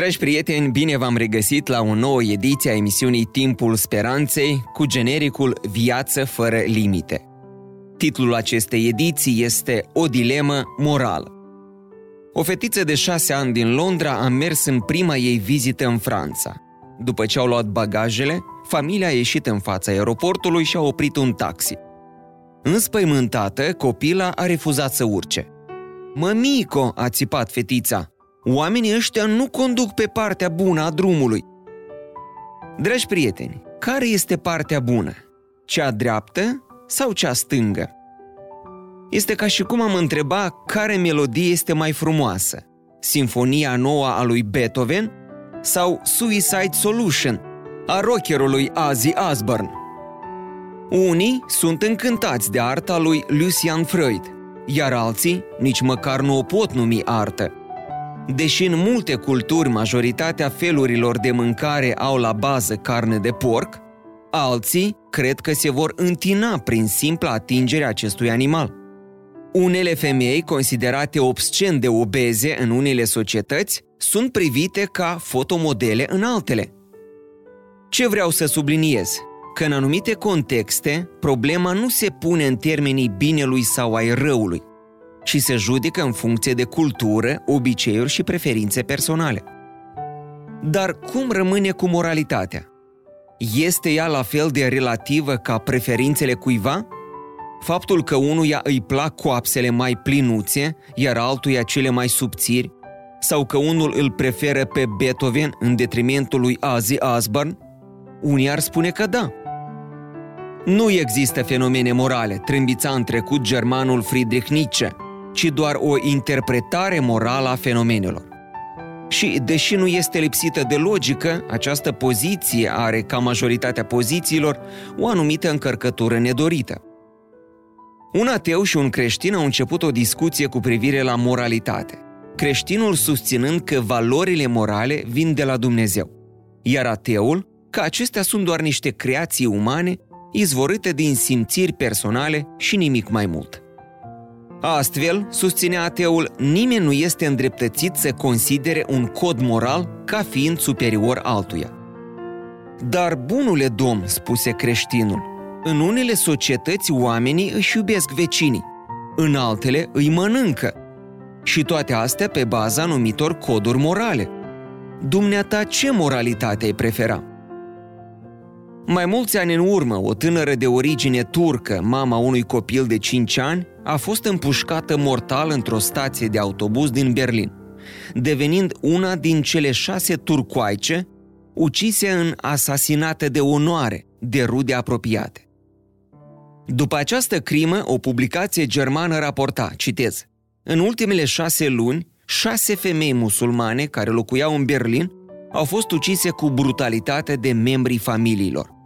Dragi prieteni, bine v-am regăsit la o nouă ediție a emisiunii Timpul Speranței cu genericul Viață fără limite. Titlul acestei ediții este O dilemă morală. O fetiță de șase ani din Londra a mers în prima ei vizită în Franța. După ce au luat bagajele, familia a ieșit în fața aeroportului și a oprit un taxi. Înspăimântată, copila a refuzat să urce. Mămico, a țipat fetița, Oamenii ăștia nu conduc pe partea bună a drumului. Dragi prieteni, care este partea bună? Cea dreaptă sau cea stângă? Este ca și cum am întreba care melodie este mai frumoasă, Sinfonia nouă a lui Beethoven sau Suicide Solution a rockerului Ozzy Osbourne. Unii sunt încântați de arta lui Lucian Freud, iar alții nici măcar nu o pot numi artă. Deși în multe culturi majoritatea felurilor de mâncare au la bază carne de porc, alții cred că se vor întina prin simpla atingere acestui animal. Unele femei considerate obscen de obeze în unele societăți sunt privite ca fotomodele în altele. Ce vreau să subliniez? Că în anumite contexte, problema nu se pune în termenii binelui sau ai răului, și se judecă în funcție de cultură, obiceiuri și preferințe personale. Dar cum rămâne cu moralitatea? Este ea la fel de relativă ca preferințele cuiva? Faptul că unuia îi plac coapsele mai plinuțe, iar altuia cele mai subțiri, sau că unul îl preferă pe Beethoven în detrimentul lui Ozzy Osbourne? Unii ar spune că da. Nu există fenomene morale, trâmbița în trecut germanul Friedrich Nietzsche – ci doar o interpretare morală a fenomenelor. Și, deși nu este lipsită de logică, această poziție are, ca majoritatea pozițiilor, o anumită încărcătură nedorită. Un ateu și un creștin au început o discuție cu privire la moralitate, creștinul susținând că valorile morale vin de la Dumnezeu, iar ateul că acestea sunt doar niște creații umane izvorâte din simțiri personale și nimic mai mult. Astfel, susține ateul, nimeni nu este îndreptățit să considere un cod moral ca fiind superior altuia. Dar, bunule domn, spuse creștinul, în unele societăți oamenii își iubesc vecinii, în altele îi mănâncă. Și toate astea pe baza anumitor coduri morale. Dumneata ce moralitate ai prefera? Mai mulți ani în urmă, o tânără de origine turcă, mama unui copil de 5 ani, a fost împușcată mortal într-o stație de autobuz din Berlin, devenind una din cele șase turcoaice ucise în asasinate de onoare de rude apropiate. După această crimă, o publicație germană raporta, citez, în ultimele șase luni, șase femei musulmane care locuiau în Berlin au fost ucise cu brutalitate de membrii familiilor.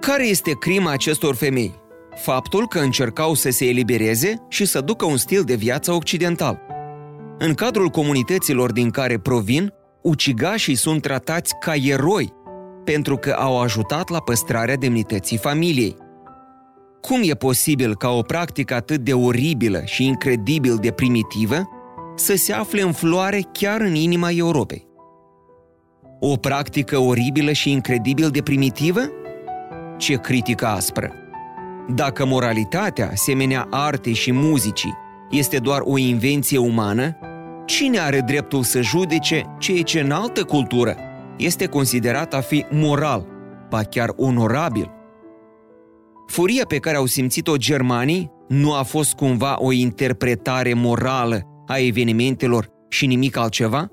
Care este crima acestor femei? Faptul că încercau să se elibereze și să ducă un stil de viață occidental. În cadrul comunităților din care provin, ucigașii sunt tratați ca eroi pentru că au ajutat la păstrarea demnității familiei. Cum e posibil ca o practică atât de oribilă și incredibil de primitivă să se afle în floare chiar în inima Europei? O practică oribilă și incredibil de primitivă? Ce critică aspră! Dacă moralitatea, asemenea artei și muzicii, este doar o invenție umană, cine are dreptul să judece ceea ce în altă cultură este considerat a fi moral, ba chiar onorabil? Furia pe care au simțit-o germanii nu a fost cumva o interpretare morală a evenimentelor și nimic altceva?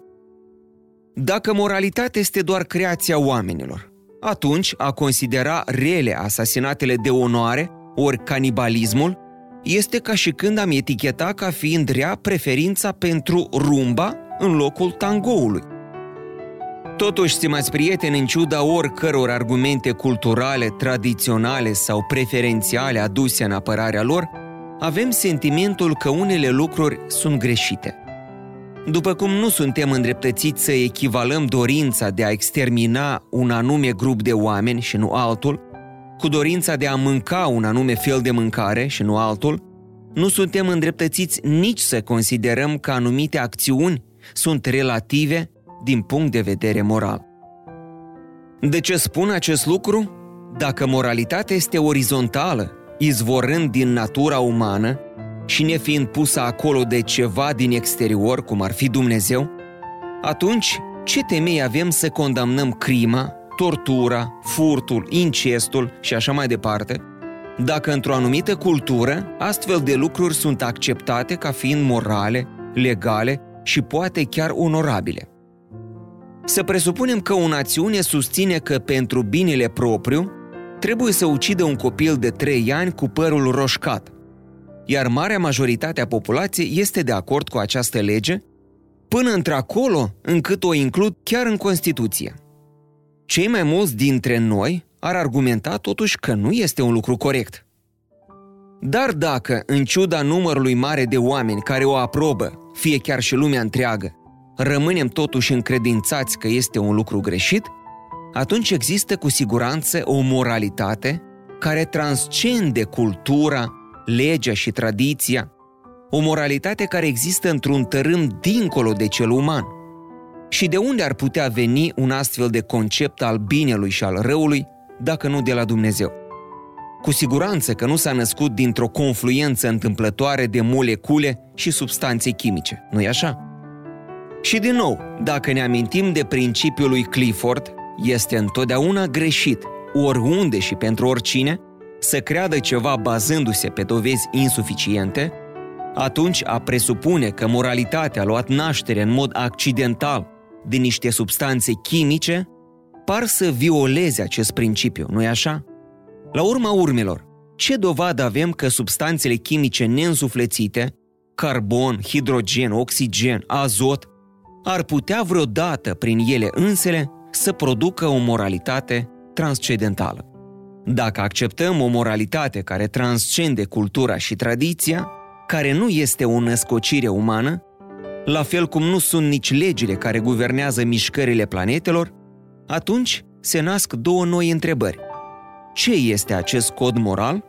Dacă moralitatea este doar creația oamenilor, atunci a considera rele asasinatele de onoare ori canibalismul este ca și când am eticheta ca fiind rea preferința pentru rumba în locul tangoului. Totuși, stimați prieteni, în ciuda oricăror argumente culturale, tradiționale sau preferențiale aduse în apărarea lor, avem sentimentul că unele lucruri sunt greșite. După cum nu suntem îndreptățiți să echivalăm dorința de a extermina un anume grup de oameni și nu altul, cu dorința de a mânca un anume fel de mâncare și nu altul, nu suntem îndreptățiți nici să considerăm că anumite acțiuni sunt relative din punct de vedere moral. De ce spun acest lucru? Dacă moralitatea este orizontală, izvorând din natura umană și nefiind pusă acolo de ceva din exterior, cum ar fi Dumnezeu, atunci ce temei avem să condamnăm crima, tortura, furtul, incestul și așa mai departe, dacă într-o anumită cultură astfel de lucruri sunt acceptate ca fiind morale, legale și poate chiar onorabile. Să presupunem că o națiune susține că pentru binele propriu trebuie să ucidă un copil de 3 ani cu părul roșcat, iar marea majoritate a populației este de acord cu această lege, până într-acolo încât o includ chiar în Constituție. Cei mai mulți dintre noi ar argumenta totuși că nu este un lucru corect. Dar dacă, în ciuda numărului mare de oameni care o aprobă, fie chiar și lumea întreagă, rămânem totuși încredințați că este un lucru greșit, atunci există cu siguranță o moralitate care transcende cultura, legea și tradiția, o moralitate care există într-un tărâm dincolo de cel uman. Și de unde ar putea veni un astfel de concept al binelui și al răului, dacă nu de la Dumnezeu? Cu siguranță că nu s-a născut dintr-o confluență întâmplătoare de molecule și substanțe chimice, nu-i așa? Și din nou, dacă ne amintim de principiul lui Clifford, este întotdeauna greșit, oriunde și pentru oricine, să creadă ceva bazându-se pe dovezi insuficiente, atunci a presupune că moralitatea a luat naștere în mod accidental din niște substanțe chimice, par să violeze acest principiu, nu-i așa? La urma urmelor, ce dovadă avem că substanțele chimice neînsuflețite, carbon, hidrogen, oxigen, azot, ar putea vreodată prin ele însele să producă o moralitate transcendentală. Dacă acceptăm o moralitate care transcende cultura și tradiția, care nu este o născocire umană, la fel cum nu sunt nici legile care guvernează mișcările planetelor, atunci se nasc două noi întrebări. Ce este acest cod moral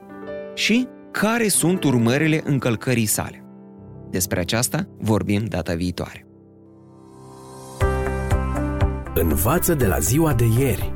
și care sunt urmările încălcării sale? Despre aceasta vorbim data viitoare. Învață de la ziua de ieri.